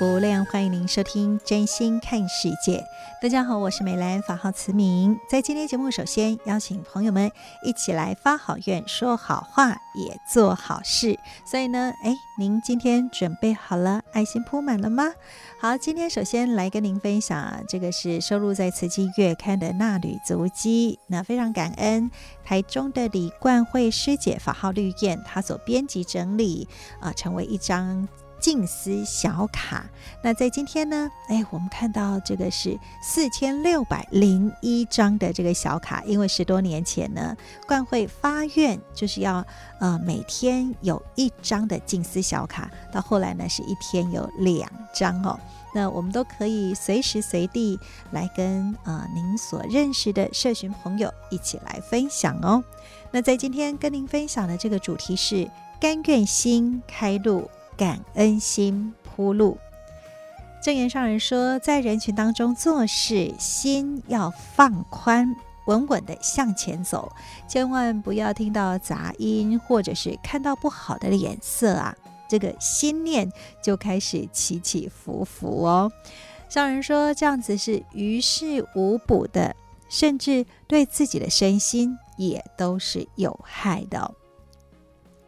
福无量，欢迎您收听《真心看世界》。大家好，我是美兰，法号慈明。在今天节目，首先邀请朋友们一起来发好愿、说好话、也做好事。所以呢，哎，您今天准备好了？爱心铺满了吗？好，今天首先来跟您分享，这个是收录在《慈济月刊》的衲履足迹。那非常感恩台中的李冠慧师姐，法号绿燕，她所编辑整理啊、成为一张。静思小卡，那在今天呢，哎，我们看到这个是四千六百零一张的这个小卡，因为十多年前呢，冠慧发愿就是要呃每天有一张的静思小卡，到后来呢是一天有两张哦，那我们都可以随时随地来跟呃您所认识的社群朋友一起来分享哦。那在今天跟您分享的这个主题是甘愿心开路。感恩心铺路，证言上人说，在人群当中做事，心要放宽，稳稳地向前走，千万不要听到杂音，或者是看到不好的脸色啊，这个心念就开始起起伏伏哦。上人说，这样子是于事无补的，甚至对自己的身心也都是有害的哦。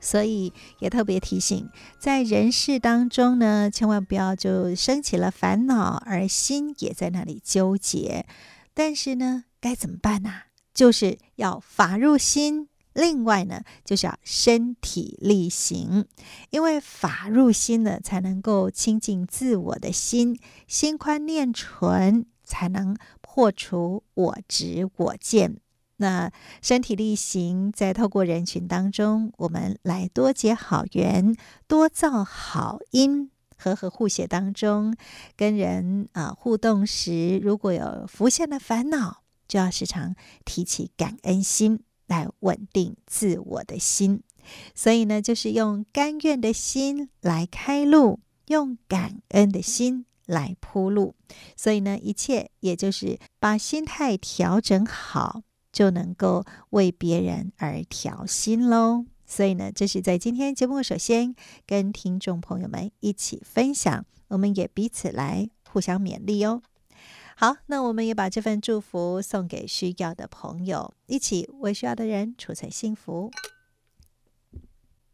所以也特别提醒，在人世当中呢，千万不要就生起了烦恼，而心也在那里纠结。但是呢，该怎么办呢？就是要法入心，另外呢，就是要身体力行，因为法入心呢，才能够清净自我的心，心宽念纯，才能破除我执我见。那身体力行，在透过人群当中，我们来多结好缘，多造好因，和和互协当中，跟人啊互动时，如果有浮现的烦恼，就要时常提起感恩心，来稳定自我的心。所以呢，就是用甘愿的心来开路，用感恩的心来铺路。所以呢，一切也就是把心态调整好。就能够为别人而调心喽。所以呢，这是在今天节目首先跟听众朋友们一起分享，我们也彼此来互相勉励哦。好，那我们也把这份祝福送给需要的朋友，一起为需要的人储存幸福。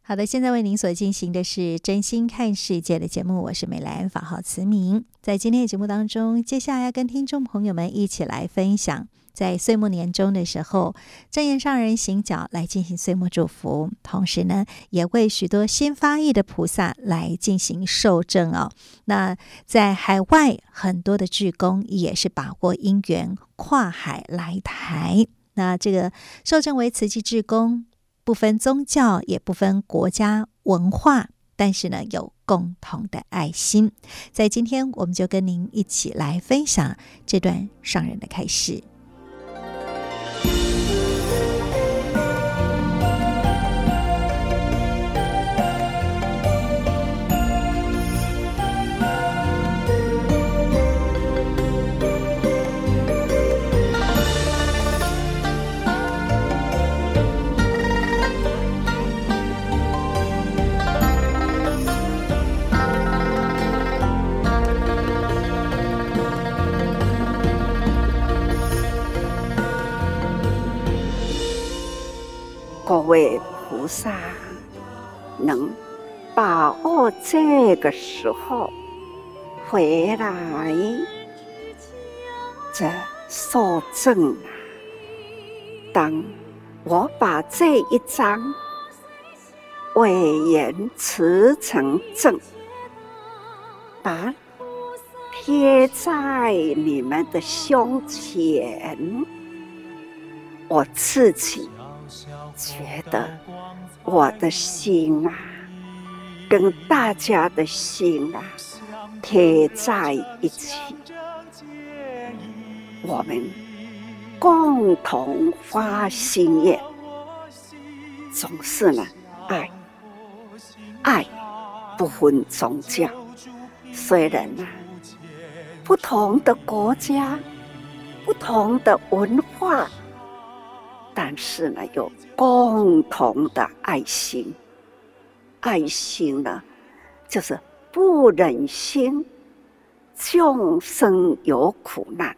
好的，现在为您所进行的是真心看世界的节目，我是美兰，法号慈明。在今天的节目当中，接下来要跟听众朋友们一起来分享。在岁末年终的时候，正言上人行脚来进行岁末祝福，同时呢，也为许多新发意的菩萨来进行受证哦。那在海外很多的志工也是把握因缘跨海来台。那这个受证为慈济志工，不分宗教，也不分国家文化，但是呢，有共同的爱心。在今天，我们就跟您一起来分享这段上人的开始示。各位菩萨能把握这个时候，回来，这受证啊！当我把这一张伟言辞成证，把贴在你们的胸前，我自己觉得我的心啊，跟大家的心啊贴在一起，我们共同发心愿，总是呢，爱，爱不分宗教，虽然呢，不同的国家，不同的文化，但是呢，有共同的爱心。爱心呢，就是不忍心众生有苦难，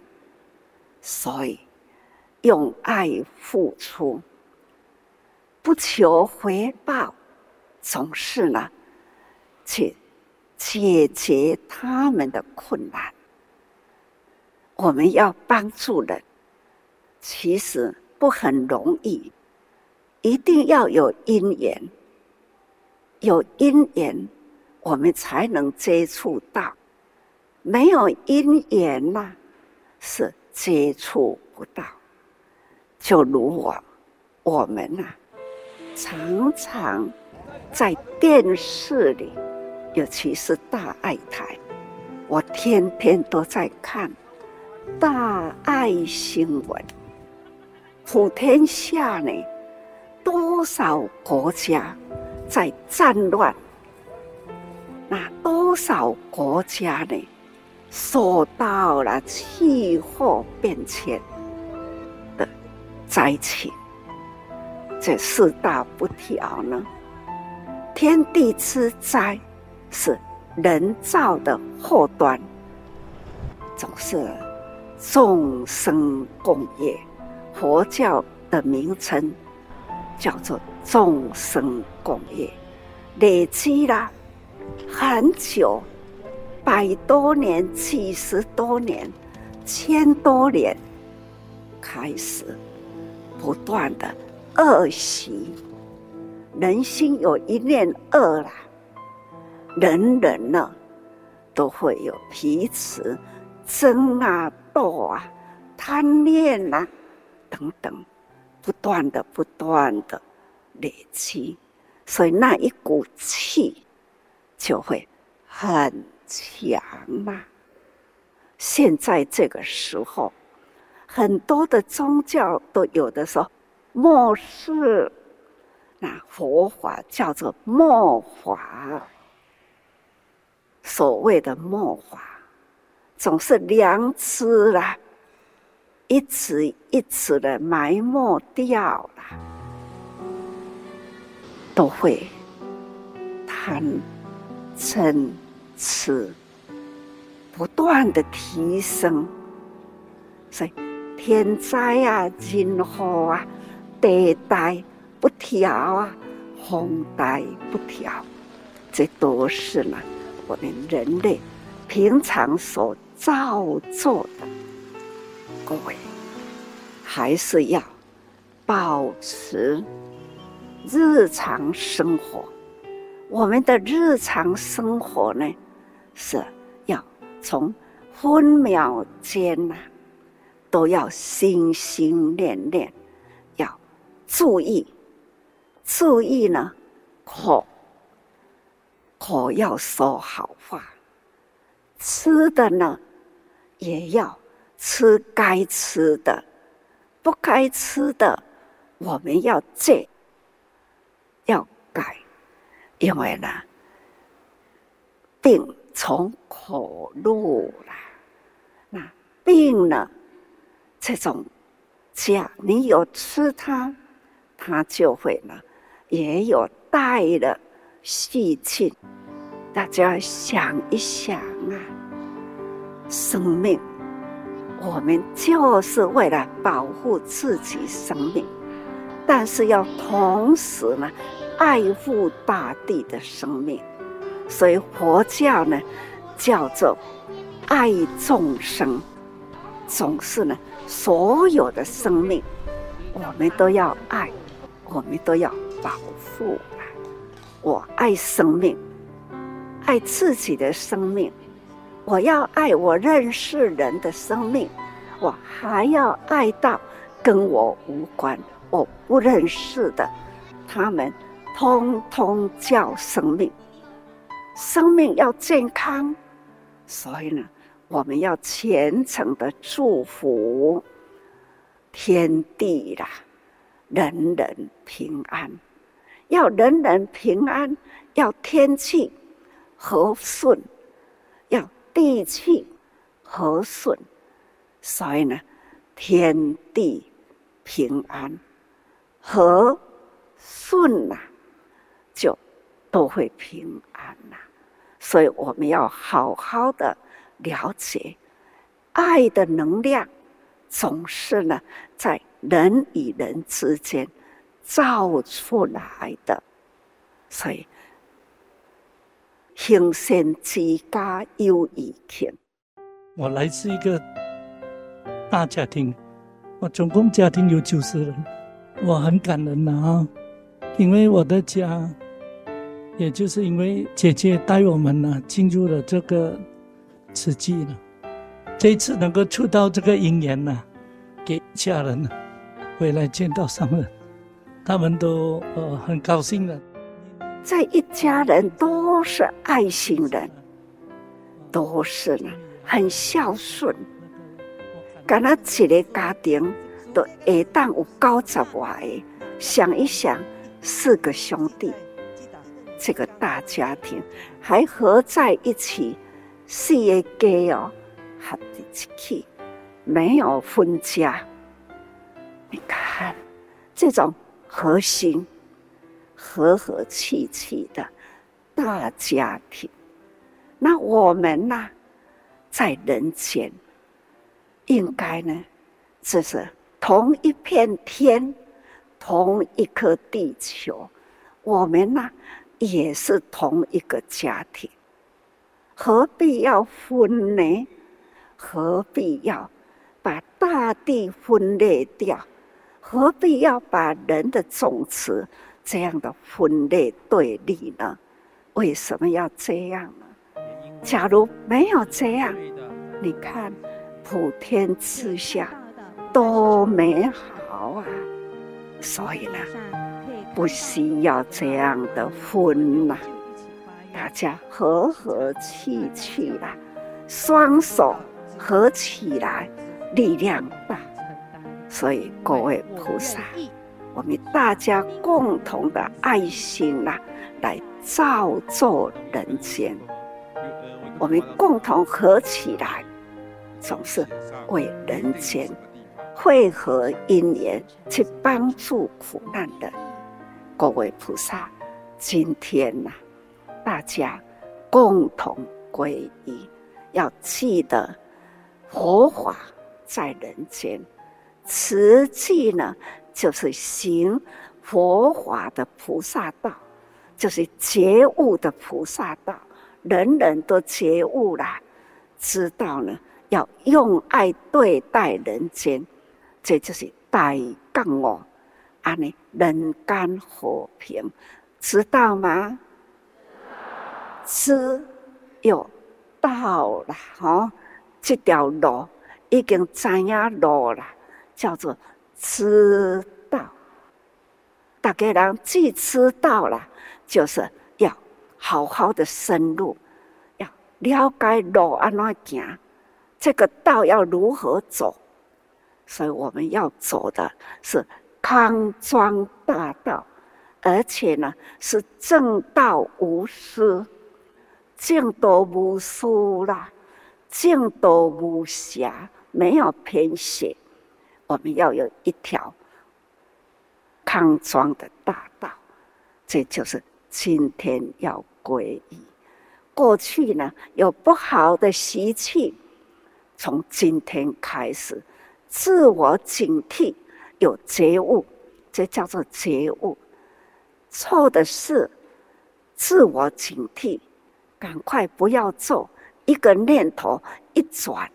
所以用爱付出，不求回报，总是呢去解决他们的困难。我们要帮助人，其实不很容易，一定要有因缘。有因缘，我们才能接触到；没有因缘呐，是接触不到。就如我，我们呐，常常在电视里，尤其是大爱台，我天天都在看大爱新闻。普天下呢，多少国家？在战乱，那多少国家呢？受到了气候变迁的灾情，这四大不调呢？天地之灾是人造的祸端，总是众生共业。佛教的名称叫做。众生共业，累积了很久，百多年、几十多年、千多年，开始不断的恶习，人心有一念恶了，人人呢都会有彼此争啊、斗啊、贪恋啊等等，不断的、不断的。累积，所以那一股气就会很强嘛。现在这个时候，很多的宗教都有的说末世，那佛法叫做末法。所谓的末法，总是良知啦，一次一次的埋没掉了。都会贪嗔痴不断的提升，所以天灾啊、人祸啊、地带不调啊、风带不调，这都是呢我们人类平常所造作的。各位还是要保持。日常生活，我们的日常生活呢，是要从分秒间呐，都要心心念念，要注意，注意呢，口口要说好话，吃的呢，也要吃该吃的，不该吃的，我们要戒。要改，因为呢，病从口入啦。那病呢，这种假你有吃它，它就会呢，也有带了细菌。大家想一想啊，生命，我们就是为了保护自己生命，但是要同时呢。爱护大地的生命，所以佛教呢叫做爱众生，总是呢，所有的生命，我们都要爱，我们都要保护。我爱生命，爱自己的生命，我要爱我认识人的生命，我还要爱到跟我无关、我不认识的，他们通通叫生命。生命要健康，所以呢，我们要虔诚的祝福天地啦，人人平安。要人人平安，要天气和顺，地气和顺，所以呢，天地平安和顺呐、就都会平安呐、所以我们要好好的了解，爱的能量总是呢，在人与人之间。造出来的，所以行善之家有余庆。我来自一个大家庭，我总共家庭有九十人，我很感恩的啊，因为我的家，也就是因为姐姐带我们呢进入了这个慈济了，这一次能够触到这个姻缘呢，给家人呢回来见到上人。他们都呃很高兴的，在一家人都都是爱心人，都是呢很孝顺。敢那一个家庭都下当有九十外个，想一想，四个兄弟，这个大家庭还合在一起，四个家哦，合在一起，没有分家。你看这种。和心、和和气气的大家庭，那我们呢，在人间，应该呢，这是同一片天，同一颗地球，我们呢，也是同一个家庭，何必要分呢？何必要把大地分裂掉？何必要把人的种子这样的分裂对立呢？为什么要这样呢？假如没有这样，你看普天之下多美好啊！所以呢，不需要这样的分呐，大家和和气气的，双手合起来，力量大。所以，各位菩萨，我们大家共同的爱心呐，来造作人间。我们共同合起来，总是为人间汇合因缘，去帮助苦难的各位菩萨。今天呐，大家共同皈依，要记得佛法在人间。慈济呢，就是行佛法的菩萨道，就是觉悟的菩萨道。人人都觉悟了，知道呢，要用爱对待人间，这就是大觉悟，安尼人间和平，知道吗？知有道了，哦，这条路已经知影路了。叫做知道，大家人既知道了，就是要好好的深入，要了解路安怎行，这个道要如何走，所以我们要走的是康庄大道，而且呢是正道无私，净土无私啦，净土无瑕，没有偏斜。我们要有一条康庄的大道，这就是今天要皈依。过去呢有不好的习气，从今天开始自我警惕，有觉悟，这叫做觉悟。错的事自我警惕，赶快不要做，一个念头一转，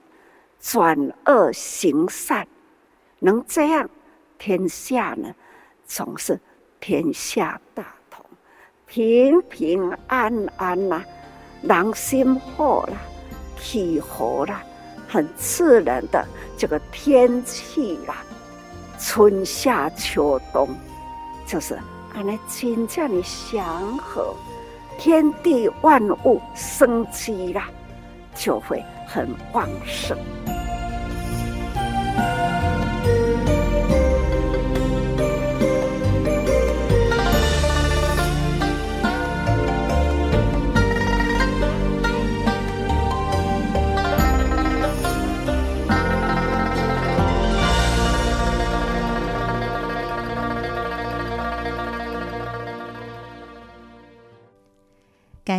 转恶行善，能这样，天下呢，总是天下大同，平平安安呐、人心和啦，气和啦，很自然的这个天气啦，春夏秋冬，就是安尼真正的祥和，天地万物生机啦，就会很旺盛。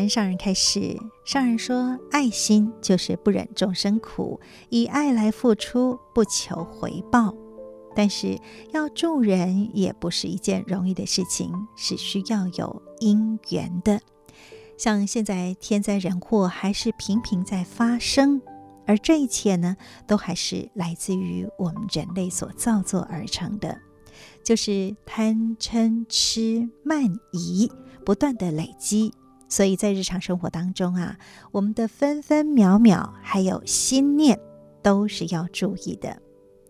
上人开始，上人说：“爱心就是不忍众生苦，以爱来付出，不求回报。但是要助人也不是一件容易的事情，是需要有因缘的。像现在天灾人祸还是频频在发生，而这一切呢，都还是来自于我们人类所造作而成的，就是贪嗔痴慢疑不断的累积。”所以在日常生活当中啊，我们的分分秒秒还有心念都是要注意的。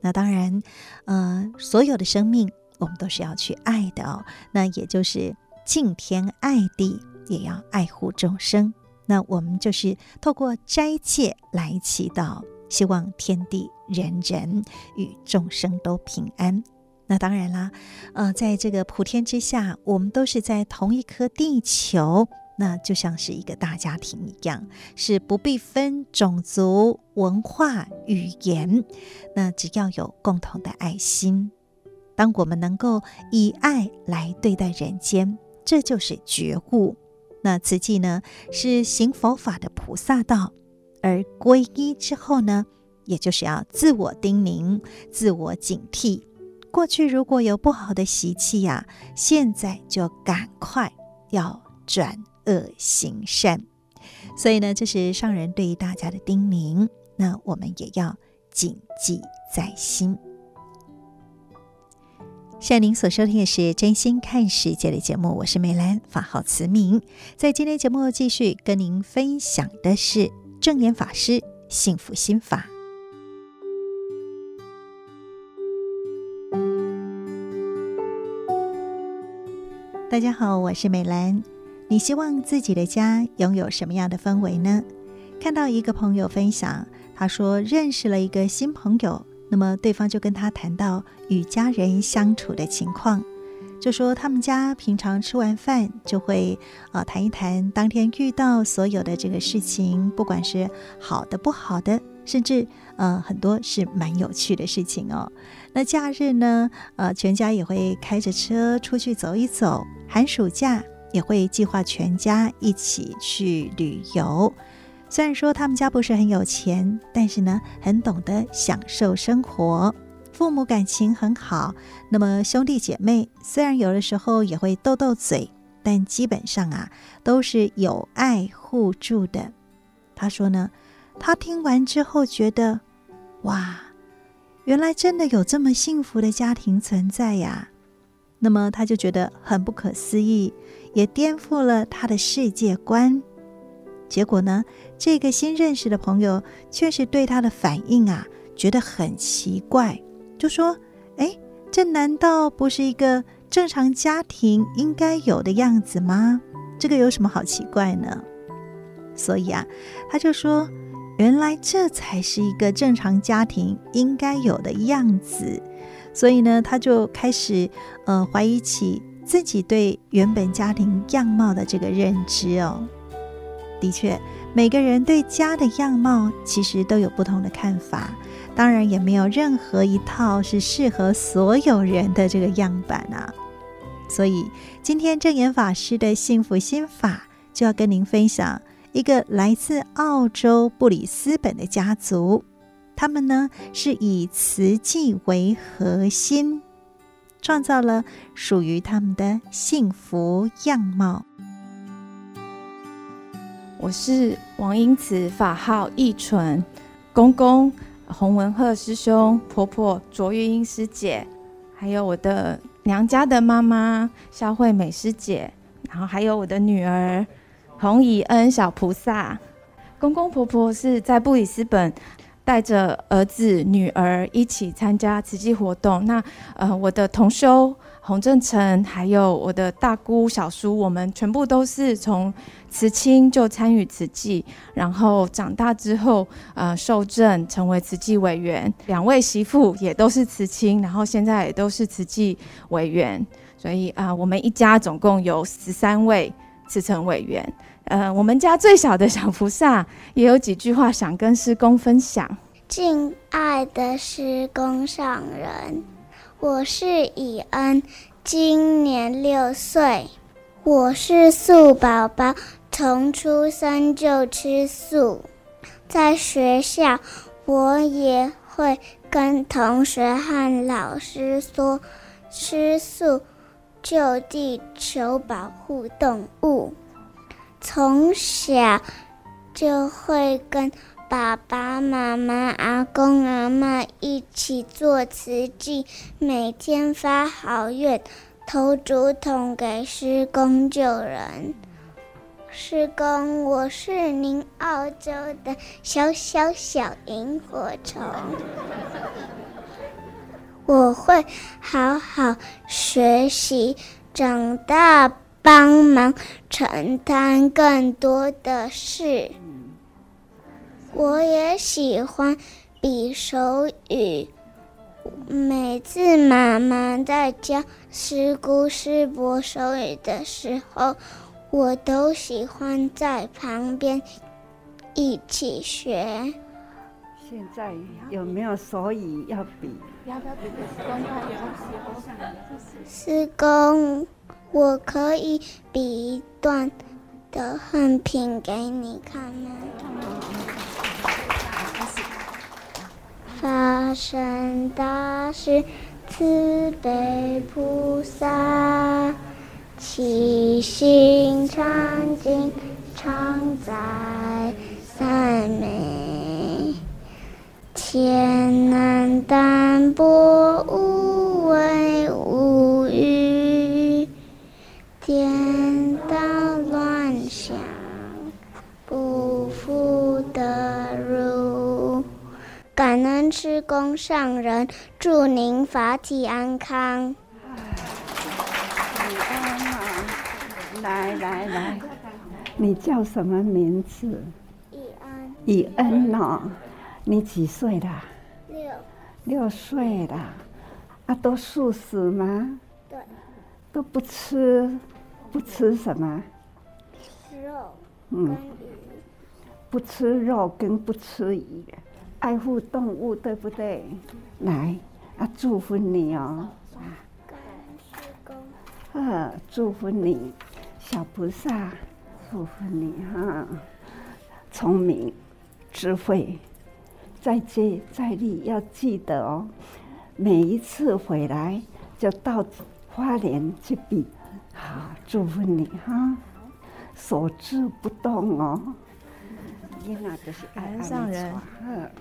那当然，呃，所有的生命我们都是要去爱的哦。那也就是敬天爱地，也要爱护众生。那我们就是透过斋戒来祈祷，希望天地人人与众生都平安。那当然啦，呃，在这个普天之下，我们都是在同一颗地球。那就像是一个大家庭一样，是不必分种族、文化、语言。那只要有共同的爱心，当我们能够以爱来对待人间，这就是觉悟。那慈济呢，是行佛法的菩萨道，而皈依之后呢，也就是要自我叮咛、自我警惕。过去如果有不好的习气呀，现在就赶快要转。恶行善，所以呢，这是上人对于大家的叮咛。那我们也要谨记在心。现在您所收听的是真心看世界的节目，我是美兰，法号慈明。在今天节目继续跟您分享的是证严法师幸福心法。大家好，我是美兰。你希望自己的家拥有什么样的氛围呢？看到一个朋友分享，他说认识了一个新朋友，那么对方就跟他谈到与家人相处的情况，就说他们家平常吃完饭就会啊谈一谈当天遇到所有的这个事情，不管是好的不好的，甚至呃很多是蛮有趣的事情哦。那假日呢，呃全家也会开着车出去走一走，寒暑假。也会计划全家一起去旅游。虽然说他们家不是很有钱，但是呢，很懂得享受生活。父母感情很好，那么兄弟姐妹虽然有的时候也会斗斗嘴，但基本上啊，都是有爱互助的。他说呢，他听完之后觉得，哇，原来真的有这么幸福的家庭存在呀。那么他就觉得很不可思议。也颠覆了他的世界观。结果呢，这个新认识的朋友确实对他的反应啊，觉得很奇怪，就说：“哎，这难道不是一个正常家庭应该有的样子吗？这个有什么好奇怪呢？”所以啊，他就说：“原来这才是一个正常家庭应该有的样子。”所以呢，他就开始呃怀疑起。自己对原本家庭样貌的这个认知哦，的确，每个人对家的样貌其实都有不同的看法，当然也没有任何一套是适合所有人的这个样板啊。所以今天证严法师的幸福心法就要跟您分享一个来自澳洲布里斯本的家族，他们呢是以慈济为核心。创造了属于他们的幸福样貌。我是王英慈，法号义纯，公公洪文鹤师兄，婆婆卓玉英师姐，还有我的娘家的妈妈肖惠美师姐，然后还有我的女儿洪以恩小菩萨。公公婆婆是在布里斯本。带着儿子、女儿一起参加慈济活动。那呃，我的同修洪正成，还有我的大姑、小叔，我们全部都是从慈青就参与慈济，然后长大之后呃受证成为慈济委员。两位媳妇也都是慈青，然后现在也都是慈济委员。所以啊、我们一家总共有十三位慈诚委员。呃，我们家最小的小菩萨也有几句话想跟师公分享。敬爱的师公上人，我是以恩，今年六岁，我是素宝宝，从出生就吃素。在学校，我也会跟同学和老师说，吃素救地球，保护动物。从小就会跟爸爸妈妈、阿公阿嬷一起做慈济，每天发好愿，投竹筒给师公救人。师公，我是您澳洲的小小小萤火虫，我会好好学习，长大。帮忙承担更多的事。我也喜欢比手语。每次妈妈在教师姑师伯手语的时候，我都喜欢在旁边一起学。现在有没有手语要比？要不要比师公？我可以比一段的横屏给你看吗？发生大事慈悲菩萨，七星常镜常在三昧，天上人，祝您法体安康。你安吗？来来来，你叫什么名字？以恩。以恩哦，你几岁了？六。六岁啦，啊，都素食吗？对。都不吃。不吃什么？肉。嗯。不吃肉跟不吃鱼，爱护动物，对不对？来，啊，祝福你哦。感恩师公。祝福你，小菩萨，祝福你哈，聪明，智慧，再接再厉，要记得哦。每一次回来就到花莲去比。好，祝福你哈，所至不动哦。感恩上人，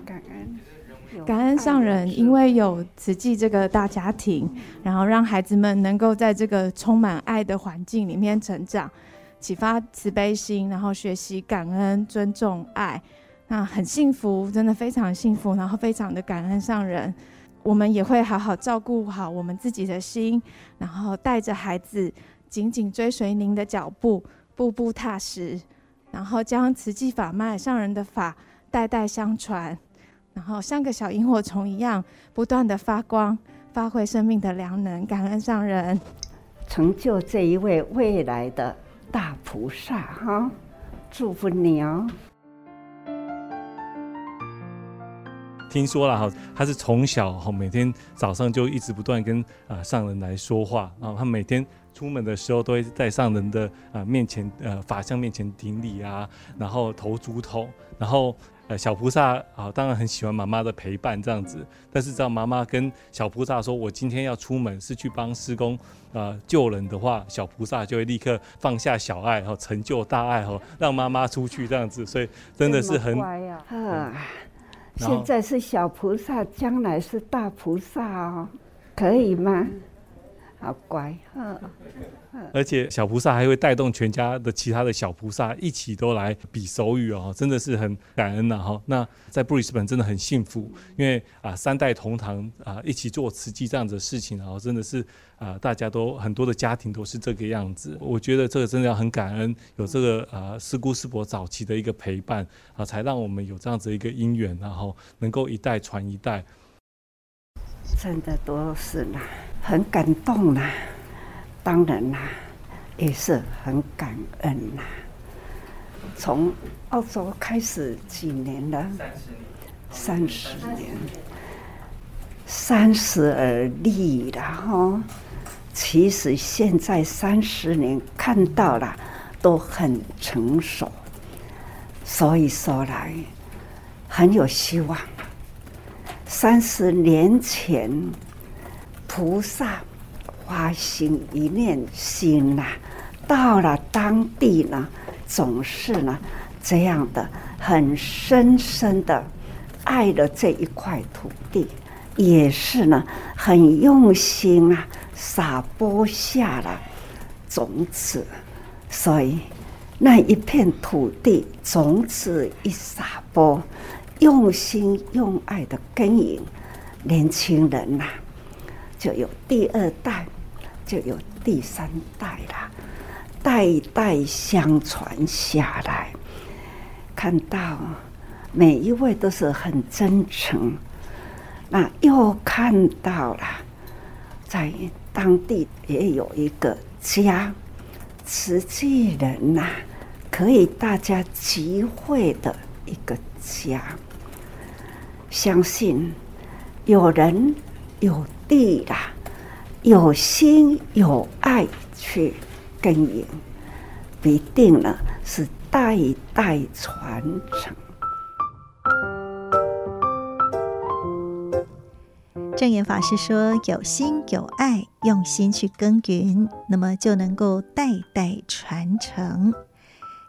感恩，感恩上人，因为有慈济这个大家庭，然后让孩子们能够在这个充满爱的环境里面成长，启发慈悲心，然后学习感恩、尊重、爱，那很幸福，真的非常幸福，然后非常的感恩上人。我们也会好好照顾好我们自己的心，然后带着孩子。紧紧追随您的脚步，步步踏实，然后将慈济法脉上人的法代代相传，然后像个小萤火虫一样，不断的发光，发挥生命的良能。感恩上人，成就这一位未来的大菩萨哈，祝福你哦。听说了哈，他是从小哈每天早上就一直不断跟啊上人来说话，啊他每天。出门的时候都会在上人的啊面前呃法像面前顶礼啊，然后投竹筒，然后呃，小菩萨啊，当然很喜欢妈妈的陪伴这样子。但是，知道妈妈跟小菩萨说：“我今天要出门是去帮师公呃救人的话”，小菩萨就会立刻放下小爱哈，成就大爱哈，让妈妈出去这样子。所以真的是很乖呀、啊。啊，现在是小菩萨，将来是大菩萨哦，可以吗？好乖，嗯，而且小菩萨还会带动全家的其他的小菩萨一起都来比手语哦，真的是很感恩呐哈。那在布里斯本真的很幸福，因为啊三代同堂啊一起做慈济这样子的事情，然后真的是啊大家都很多的家庭都是这个样子。我觉得这个真的要很感恩，有这个啊师姑师伯早期的一个陪伴啊，才让我们有这样子一个因缘，然后能够一代传一代。真的都是啦，很感动啦，当然啦，也是很感恩啦。从澳洲开始几年了？三十年，三十而立了哈。其实现在三十年看到了，都很成熟，所以说来很有希望。三十年前，菩萨发心一念心呐，到了当地呢，总是呢这样的很深深的爱了这一块土地，也是呢很用心啊，撒播下了种子，所以那一片土地种子一撒播。用心用爱的耕耘，年轻人呐、就有第二代，就有第三代啦，代代相传下来。看到每一位都是很真诚，那又看到了在当地也有一个家，慈济人呐、可以大家集会的一个家。相信有人有地啦，有心有爱去耕耘，必定呢是代代传承。证言法师说：“有心有爱，用心去耕耘，那么就能够代代传承。”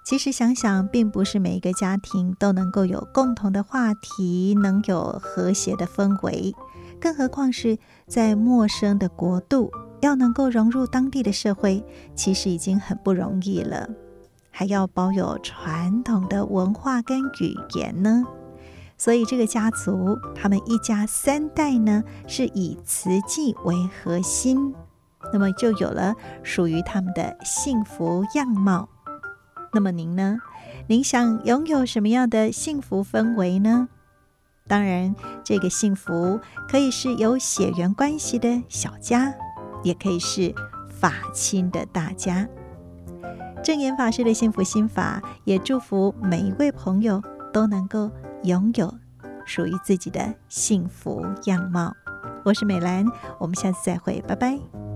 其实想想，并不是每一个家庭都能够有共同的话题，能有和谐的氛围，更何况是在陌生的国度，要能够融入当地的社会，其实已经很不容易了，还要保有传统的文化跟语言呢。所以这个家族，他们一家三代呢，是以瓷器为核心，那么就有了属于他们的幸福样貌。那么您呢？您想拥有什么样的幸福氛围呢？当然，这个幸福可以是有血缘关系的小家，也可以是法亲的大家。正言法师的幸福心法，也祝福每一位朋友都能够拥有属于自己的幸福样貌。我是美兰，我们下次再会，拜拜。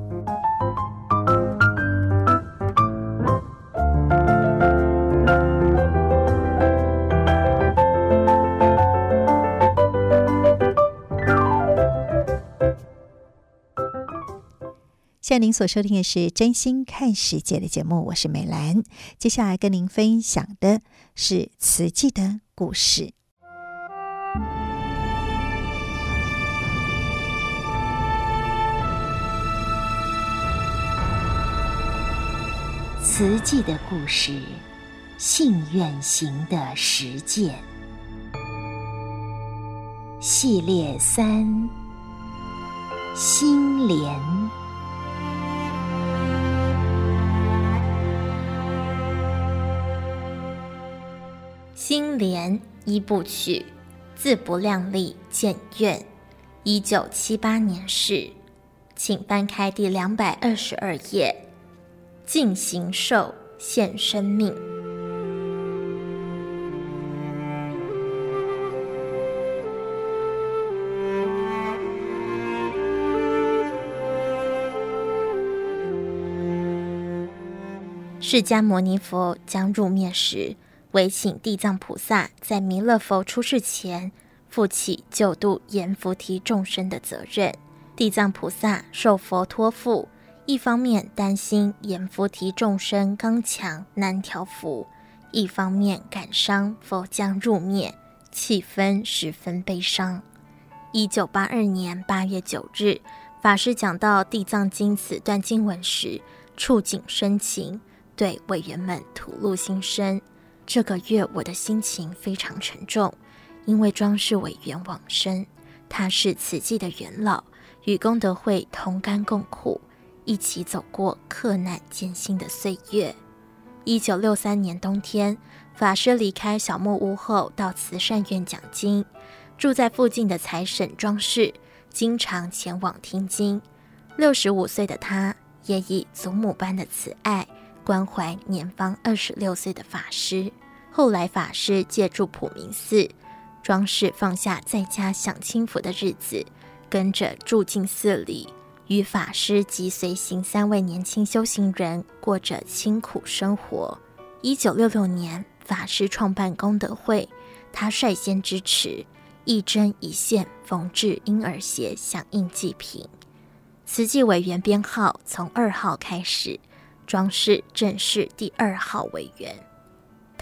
现在您所收听的是《真心看世界》的节目，我是美兰。接下来跟您分享的是慈济的故事。慈济的故事，信愿行的实践系列三：心莲。金莲一部曲，自不量力建愿，一九七八年释，请翻开第两百二十二页。尽形寿献生命。释迦牟尼佛将入灭时。唯请地藏菩萨在弥勒佛出世前，负起救度阎浮提众生的责任。地藏菩萨受佛托付，一方面担心阎浮提众生刚强难调伏，一方面感伤佛将入灭，气氛十分悲伤。一九八二年八月九日，法师讲到《地藏经》此段经文时，触景生情，对委员们吐露心声。这个月我的心情非常沉重，因为庄氏委员往生，他是慈济的元老，与功德会同甘共苦，一起走过克难艰辛的岁月。一九六三年冬天，法师离开小木屋后，到慈善院讲经。住在附近的财神庄氏，经常前往听经。六十五岁的他，也以祖母般的慈爱关怀年方二十六岁的法师。后来，法师借住普明寺，庄氏放下在家享清福的日子，跟着住进寺里，与法师及随行三位年轻修行人过着清苦生活。一九六六年，法师创办功德会，他率先支持。一针一线缝制婴儿鞋，响应祭品。慈济委员编号从二号开始，庄氏正是第二号委员。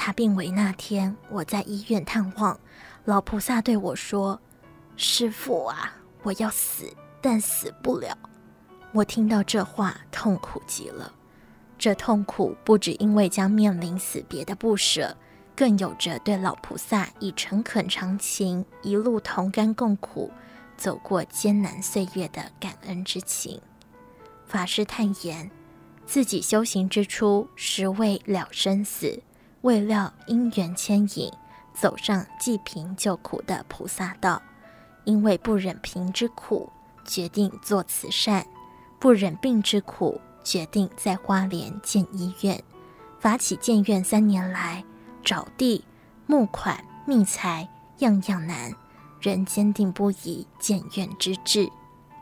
他病危那天，我在医院探望，老菩萨对我说：“师父啊，我要死，但死不了。”我听到这话，痛苦极了。这痛苦不只因为将面临死别的不舍。更有着对老菩萨以诚恳长情，一路同甘共苦，走过艰难岁月的感恩之情。法师坦言，自己修行之初，实为了生死，未料因缘牵引，走上济贫救苦的菩萨道。因为不忍贫之苦，决定做慈善；不忍病之苦，决定在花莲建医院。发起建院三年来，找地、募款、觅财，样样难，仍坚定不移建院之志。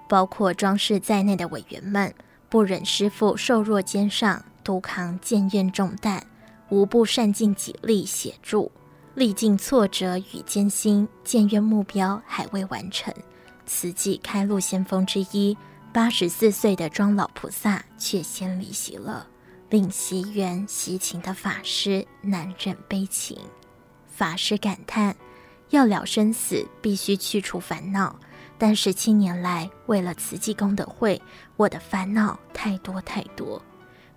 包括庄氏在内的委员们，不忍师父瘦弱肩上独扛建院重担，无不善尽己力协助。历尽挫折与艰辛，建院目标还未完成。慈济开路先锋之一，八十四岁的庄老菩萨却先离席了。令惜缘惜情的法师难忍悲情，法师感叹：要了生死，必须去除烦恼。但十七年来，为了慈济功德会，我的烦恼太多太多。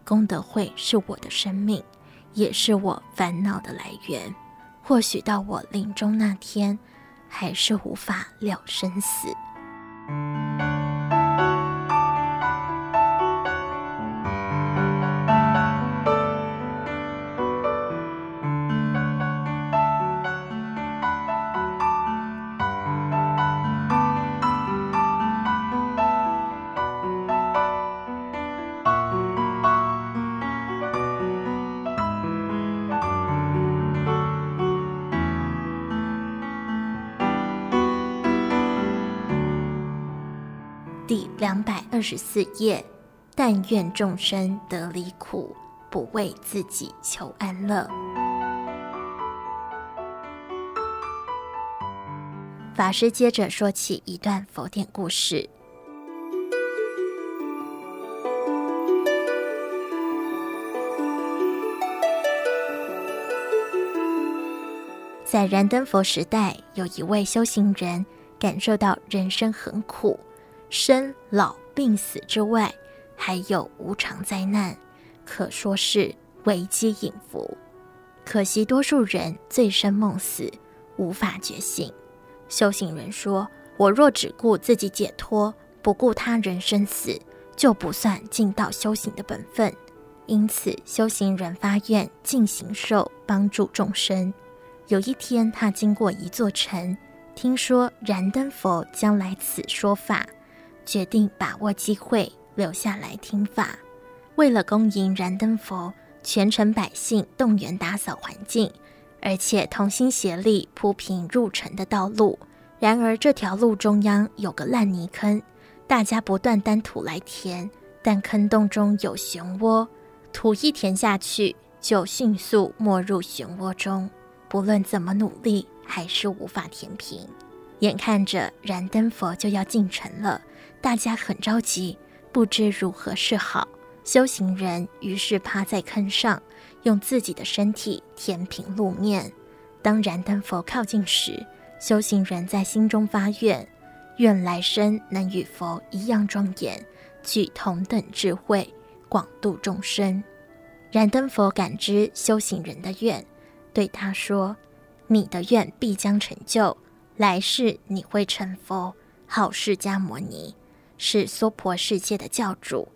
功德会是我的生命，也是我烦恼的来源。或许到我临终那天，还是无法了生死。两百二十四页，但愿众生得离苦，不为自己求安乐。法师接着说起一段佛典故事，在燃灯佛时代，有一位修行人感受到人生很苦。生老病死之外，还有无常灾难，可说是危机隐伏。可惜多数人醉生梦死，无法觉醒。修行人说：“我若只顾自己解脱，不顾他人生死，就不算尽到修行的本分。”因此，修行人发愿尽行寿帮助众生。有一天，他经过一座城，听说燃灯佛将来此说法。决定把握机会留下来听法。为了恭迎燃灯佛，全城百姓动员打扫环境，而且同心协力铺平入城的道路。然而，这条路中央有个烂泥坑，大家不断担土来填，但坑洞中有漩涡，土一填下去，就迅速没入漩涡中，不论怎么努力，还是无法填平。眼看着燃灯佛就要进城了，大家很着急，不知如何是好。修行人于是趴在坑上，用自己的身体填平路面。当燃灯佛靠近时，修行人在心中发愿：愿来生能与佛一样庄严，具同等智慧，广度众生。燃灯佛感知修行人的愿，对他说：“你的愿必将成就，来世你会成佛，号释迦摩尼，是娑婆世界的教主。”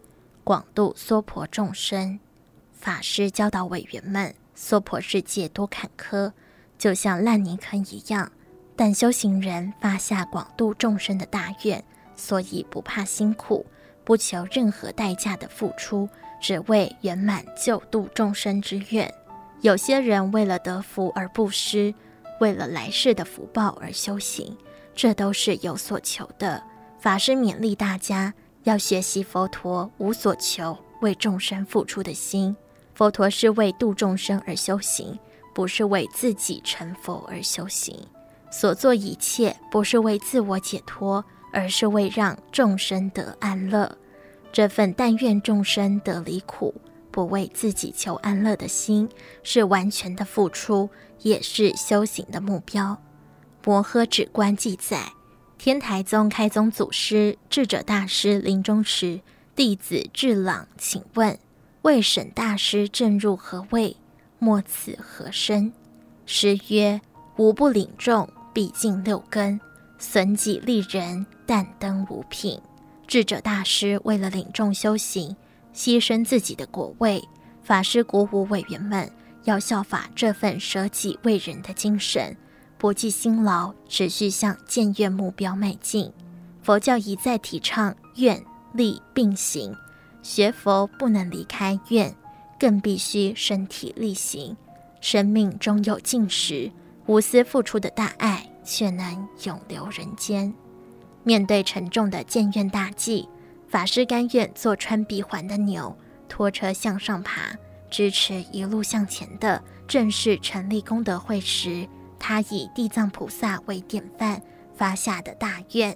广度娑婆众生，法师教导委员们：娑婆世界多坎坷，就像烂泥坑一样。但修行人发下广度众生的大愿，所以不怕辛苦，不求任何代价的付出，只为圆满救度众生之愿。有些人为了得福而布施，为了来世的福报而修行，这都是有所求的。法师勉励大家。要学习佛陀无所求、为众生付出的心。佛陀是为度众生而修行，不是为自己成佛而修行。所做一切不是为自我解脱，而是为让众生得安乐。这份但愿众生得离苦，不为自己求安乐的心，是完全的付出，也是修行的目标。摩诃止观记载。天台宗开宗祖师智者大师临终时，弟子智朗请问：“未审大师正入何位？莫此何身？”师曰：“吾不领众，必尽六根，损己利人，但登五品。”智者大师为了领众修行，牺牲自己的果位。法师鼓舞委员们要效法这份舍己为人的精神。不计辛劳，持续向建院目标迈进。佛教一再提倡愿力并行，学佛不能离开愿，更必须身体力行。生命终有尽时，无私付出的大爱却能永留人间。面对沉重的建院大计，法师甘愿做穿鼻环的牛，拖车向上爬，支持一路向前的，正是成立功德会时。他以地藏菩萨为典范发下的大愿，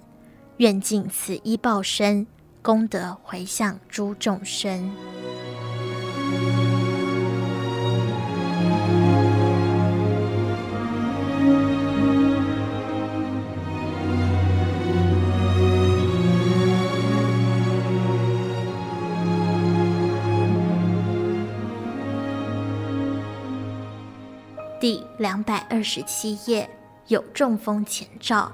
愿尽此一报身，功德回向诸众生。两百二十七页，有中风前兆。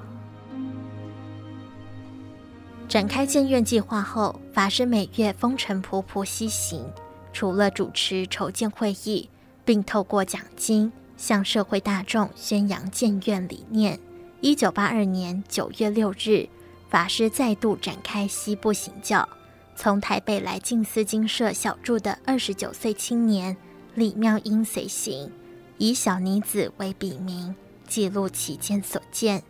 展开建院计划后，法师每月风尘仆仆西行，除了主持筹建会议，并透过奖金向社会大众宣扬建院理念。一九八二年九月六日，法师再度展开西部行教，从台北来静思精舍小住的二十九岁青年李妙英随行。以小妮子为笔名，记录其间所见。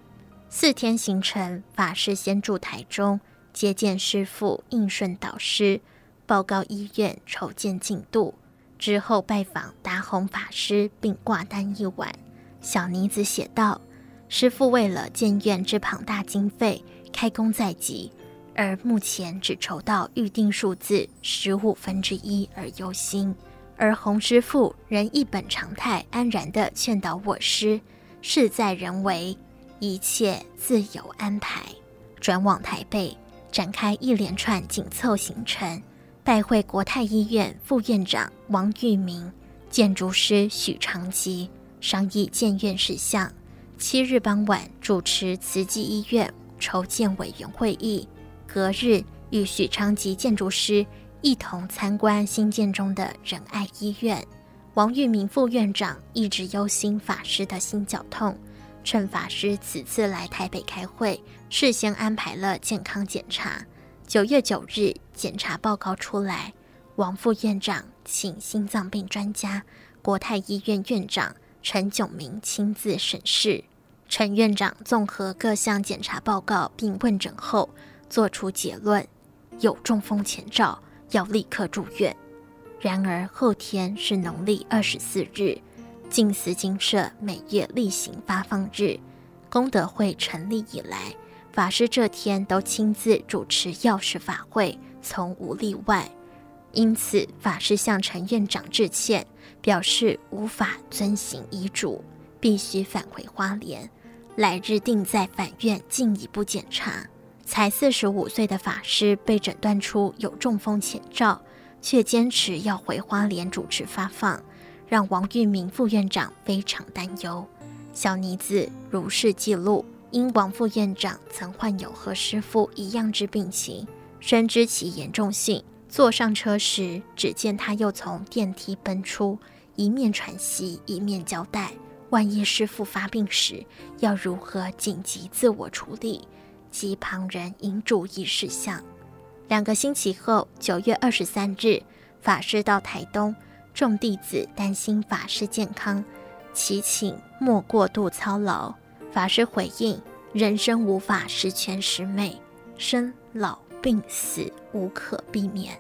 四天行程，法师先住台中，接见师父应顺导师，报告医院筹建进度。之后拜访达宏法师，并挂单一晚。小妮子写道：“师父为了建院之庞大经费，开工在即，而目前只筹到预定数字十五分之一而忧心。”而洪师父仍一本常态，安然地劝导我师：“事在人为，一切自有安排。”转往台北，展开一连串紧凑行程，拜会国泰医院副院长王玉明、建筑师许长吉，商议建院事项。七日傍晚，主持慈济医院筹建委员会议，隔日与许长吉建筑师。一同参观新建中的仁爱医院。王玉明副院长一直忧心法师的心绞痛，趁法师此次来台北开会，事先安排了健康检查。九月九日，检查报告出来，王副院长请心脏病专家国泰医院院长陈炯明亲自审视。陈院长综合各项检查报告并问诊后，作出结论：有中风前兆。要立刻住院。然而后天是农历二十四日，静思精舍每月例行发放日。功德会成立以来，法师这天都亲自主持药师法会，从无例外。因此，法师向陈院长致歉，表示无法遵行遗嘱，必须返回花莲。来日定在返院进一步检查。才四十五岁的法师被诊断出有中风前兆，却坚持要回花莲主持发放，让王玉明副院长非常担忧。小妮子如是记录，因王副院长曾患有和师父一样之病情，深知其严重性。坐上车时，只见他又从电梯奔出，一面喘息，一面交代：万一师父发病时，要如何紧急自我处理，及旁人应注意事项。两个星期后，九月二十三日，法师到台东，众弟子担心法师健康。祈请莫过度操劳。法师回应：人生无法十全十美，生老病死无可避免。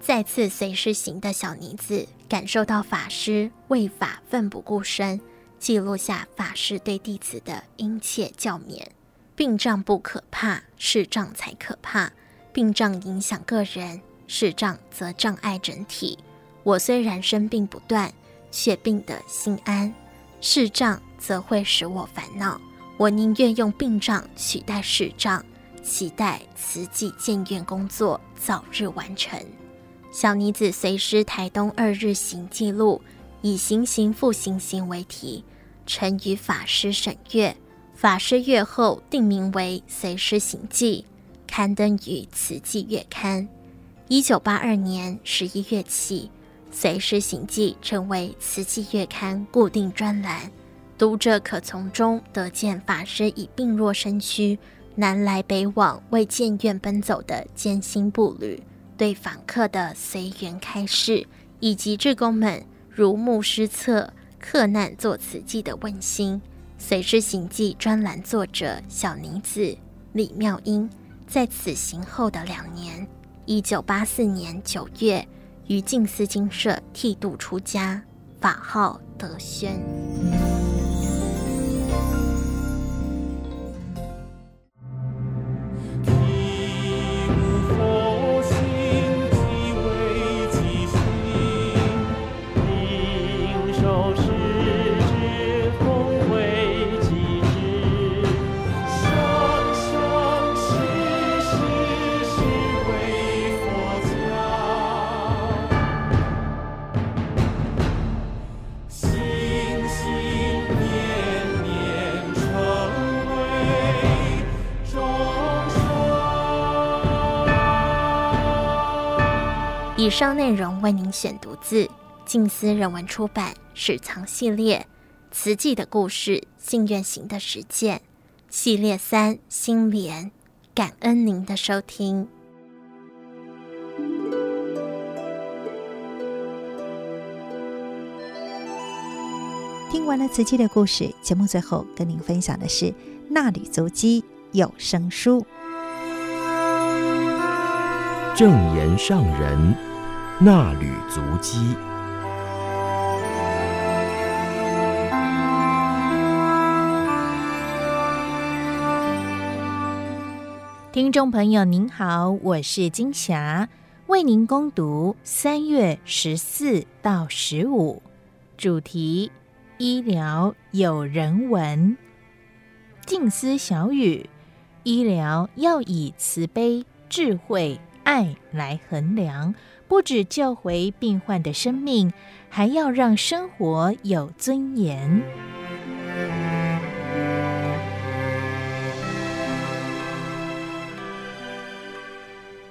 再次随师行的小妮子感受到法师为法奋不顾身，记录下法师对弟子的殷切教勉。病障不可怕，视障才可怕。病障影响个人，视障则障碍整体。我虽然生病不断，却病得心安。视障则会使我烦恼，我宁愿用病障取代视障，期待慈济建院工作早日完成。小妮子随师台东二日行记录，以行行复行行为题，呈于法师审阅。法师阅后定名为《随师行记》，刊登于慈济月刊。一九八二年十一月起。《随师行记》成为慈济月刊固定专栏，读者可从中得见法师以病弱身躯南来北往为建院奔走的艰辛步履，对访客的随缘开示，以及志工们如牧师册克难做慈济的温馨。《随师行记》专栏作者小妮子李妙英，在此行后的两年，一九八四年九月。于静思精舍剃度出家，法号德轩。以上内容为您选读自静思人文出版《史藏系列》《慈济的故事，信愿行的实践》系列三《心莲》，感恩您的收听。听完了瓷器的故事，节目最后跟您分享的是《纳履足迹》有声书，正言上人。那履足迹。听众朋友您好，我是金霞，为您攻读三月十四到十五，主题：医疗有人文。静思小语：医疗要以慈悲、智慧、爱来衡量。不止救回病患的生命，还要让生活有尊严。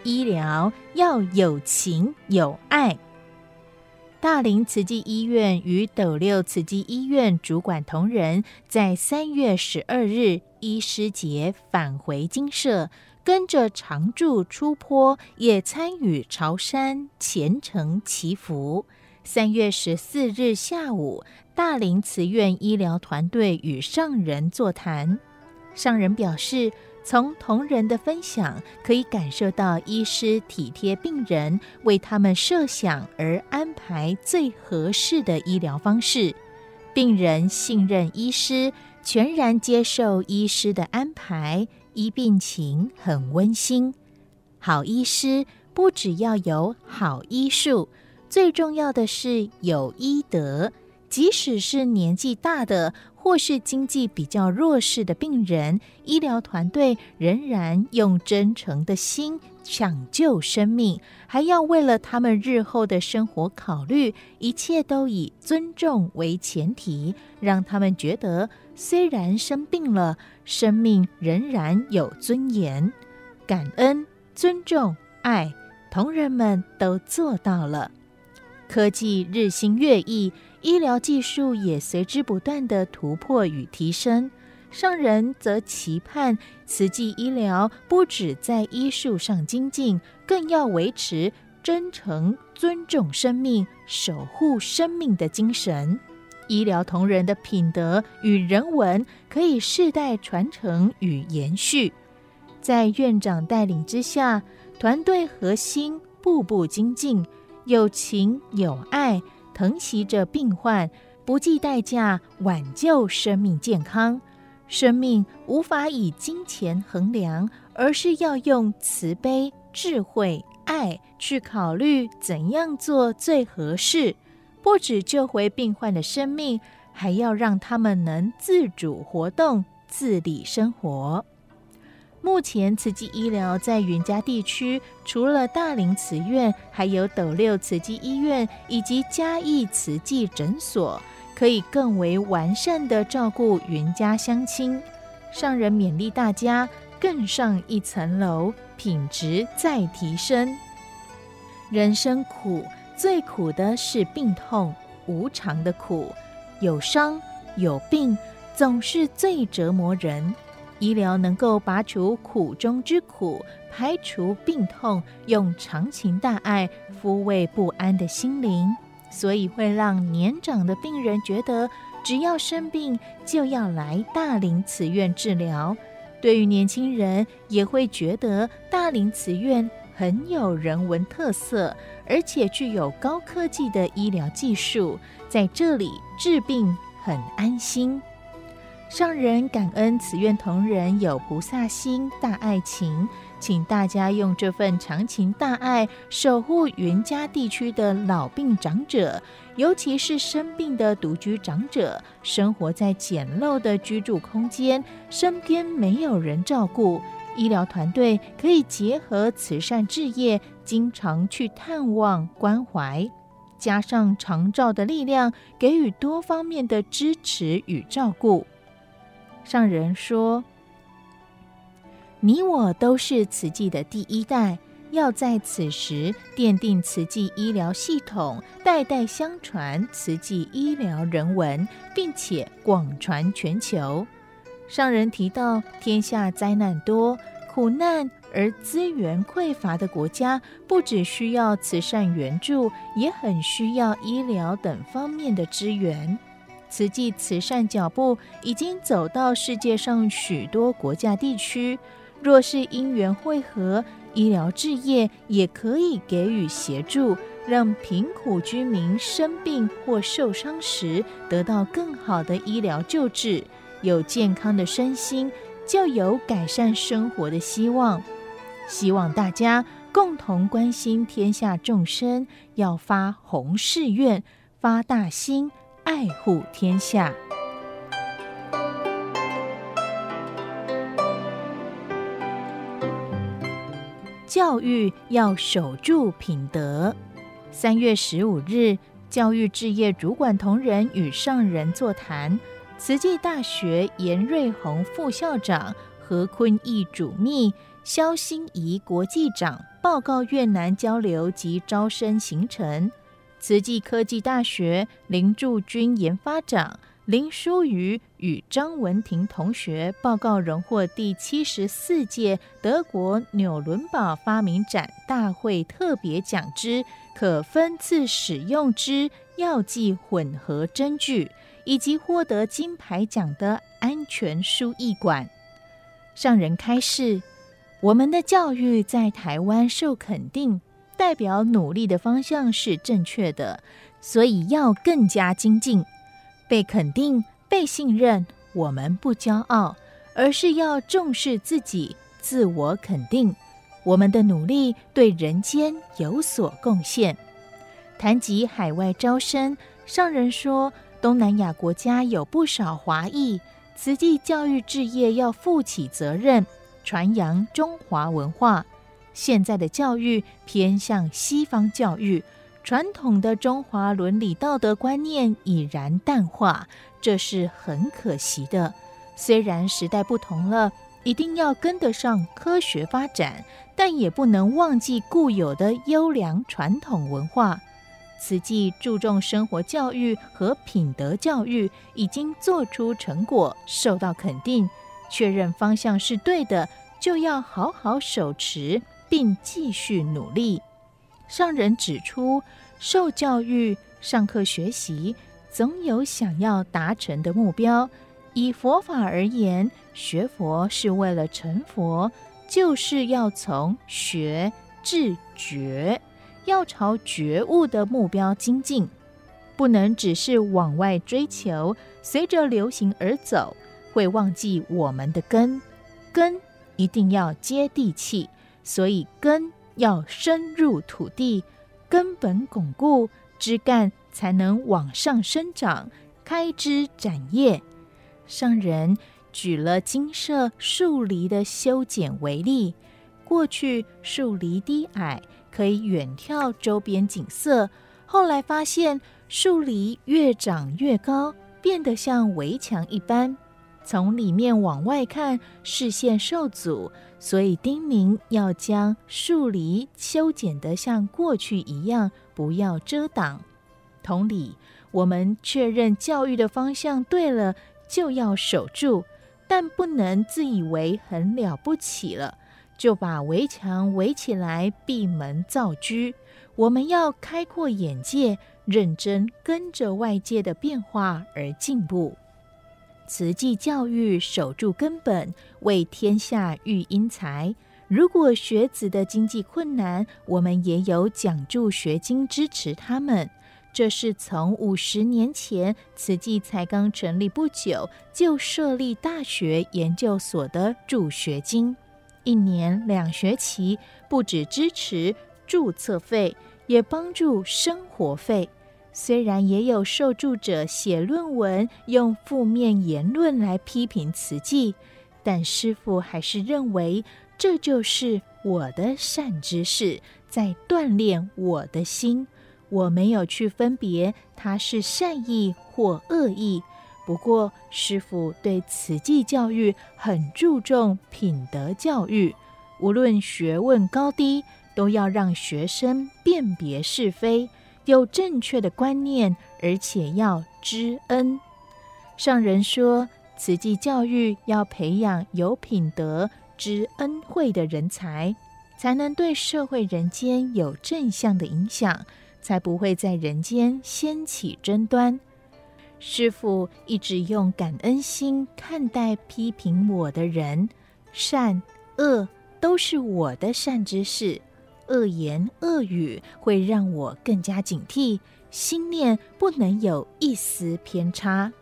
医疗要有情有爱。大林慈济医院与斗六慈济医院主管同仁在三月十二日医师节返回金舍。跟着常住出坡，也参与朝山虔诚祈福。三月十四日下午，大林慈院医疗团队与上人座谈。上人表示，从同仁的分享，可以感受到医师体贴病人，为他们设想而安排最合适的医疗方式。病人信任医师，全然接受医师的安排，医病情很温馨。好医师不只要有好医术，最重要的是有医德。即使是年纪大的，或是经济比较弱势的病人，医疗团队仍然用真诚的心抢救生命，还要为了他们日后的生活考虑，一切都以尊重为前提，让他们觉得虽然生病了，生命仍然有尊严。感恩、尊重、爱，同仁们都做到了。科技日新月异。医疗技术也随之不断的突破与提升，上人则期盼慈济医疗不只在医术上精进，更要维持真诚、尊重生命、守护生命的精神。医疗同仁的品德与人文可以世代传承与延续。在院长带领之下，团队核心步步精进，有情有爱。疼惜着病患，不计代价挽救生命健康。生命无法以金钱衡量，而是要用慈悲、智慧、爱去考虑怎样做最合适。不止救回病患的生命，还要让他们能自主活动、自理生活。目前，慈济医疗在云嘉地区，除了大林慈院，还有斗六慈济医院以及嘉义慈济诊所，可以更为完善的照顾云嘉乡亲。上人勉励大家更上一层楼，品质再提升。人生苦，最苦的是病痛，无常的苦，有伤有病，总是最折磨人。医疗能够拔除苦中之苦，排除病痛，用长情大爱抚慰不安的心灵，所以会让年长的病人觉得，只要生病就要来大林慈院治疗。对于年轻人，也会觉得大林慈院很有人文特色，而且具有高科技的医疗技术，在这里治病很安心。上人感恩慈愿同仁有菩萨心、大爱情，请大家用这份长情大爱守护云嘉地区的老病长者，尤其是生病的独居长者，生活在简陋的居住空间，身边没有人照顾。医疗团队可以结合慈善置业，经常去探望关怀，加上长照的力量，给予多方面的支持与照顾。上人说：“你我都是慈济的第一代，要在此时奠定慈济医疗系统，代代相传慈济医疗人文，并且广传全球。”上人提到，天下灾难多、苦难而资源匮乏的国家，不只需要慈善援助，也很需要医疗等方面的支援。慈济慈善脚步已经走到世界上许多国家地区，若是因缘会合，医疗置业也可以给予协助，让贫苦居民生病或受伤时得到更好的医疗救治，有健康的身心，就有改善生活的希望。希望大家共同关心天下众生，要发宏誓愿，发大心。爱护天下，教育要守住品德。三月十五日，教育置业主管同仁与上人座谈，慈济大学严瑞宏副校长、何坤义主秘、萧心怡国际长报告越南交流及招生行程。慈济科技大学林柱军研发长林书瑜与张文婷同学报告荣获第七十四届德国纽伦堡发明展大会特别奖之可分次使用之药剂混合针具，以及获得金牌奖的安全输液管。上人开示：我们的教育在台湾受肯定，代表努力的方向是正确的，所以要更加精进。被肯定、被信任，我们不骄傲，而是要重视自己，自我肯定。我们的努力对人间有所贡献。谈及海外招生，上人说，东南亚国家有不少华裔，慈济教育置业要负起责任，传扬中华文化。现在的教育偏向西方教育，传统的中华伦理道德观念已然淡化，这是很可惜的。虽然时代不同了，一定要跟得上科学发展，但也不能忘记固有的优良传统文化。慈济注重生活教育和品德教育，已经做出成果，受到肯定，确认方向是对的，就要好好手持，并继续努力。上人指出，受教育、上课学习，总有想要达成的目标。以佛法而言，学佛是为了成佛，就是要从学至觉。要朝觉悟的目标精进，不能只是往外追求，随着流行而走，会忘记我们的根。根一定要接地气，所以根要深入土地，根本巩固，枝干才能往上生长，开枝展叶。上人举了金舍树篱的修剪为例，过去树篱低矮。可以远眺周边景色，后来发现树篱越长越高，变得像围墙一般，从里面往外看视线受阻，所以叮咛要将树篱修剪得像过去一样，不要遮挡。同理，我们确认教育的方向对了，就要守住，但不能自以为很了不起了。就把围墙围起来，闭门造车。我们要开阔眼界，认真跟着外界的变化而进步。慈济教育守住根本，为天下育英才。如果学子的经济困难，我们也有奖助学金支持他们。这是从五十年前慈济才刚成立不久，就设立大学研究所的助学金。一年两学期，不只支持注册费，也帮助生活费。虽然也有受助者写论文，用负面言论来批评慈济，但师父还是认为这就是我的善知识，在锻炼我的心。我没有去分别他是善意或恶意。不过，师父对慈济教育很注重品德教育，无论学问高低，都要让学生辨别是非，有正确的观念，而且要知恩。上人说，慈济教育要培养有品德、知恩惠的人才，才能对社会人间有正向的影响，才不会在人间掀起争端。师父一直用感恩心看待批评我的人，善恶都是我的善知识，恶言恶语会让我更加警惕，心念不能有一丝偏差。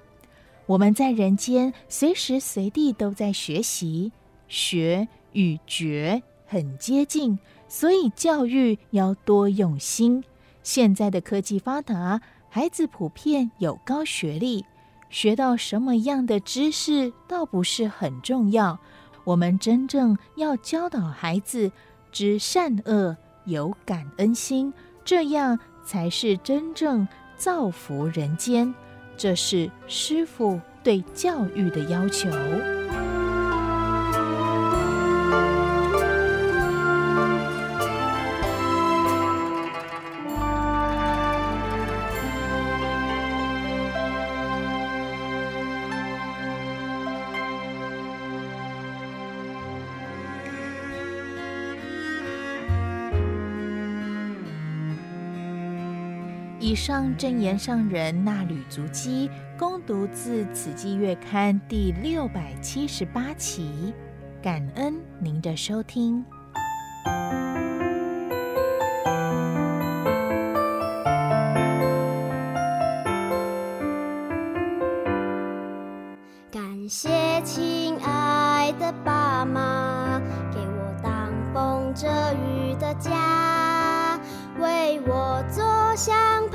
我们在人间随时随地都在学习，学与觉很接近，所以教育要多用心。现在的科技发达。孩子普遍有高学历，学到什么样的知识倒不是很重要。我们真正要教导孩子知善恶，有感恩心，这样才是真正造福人间。这是师父对教育的要求。以上证言上人那履足迹，恭读自《此季月刊》第六百七十八期。感恩您的收听。感谢亲爱的爸妈，给我挡风遮雨的家，为我做香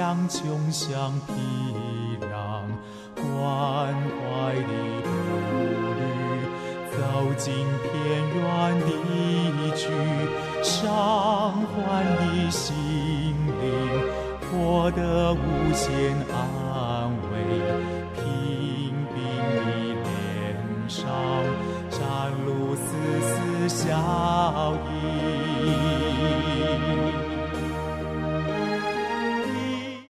相穷相平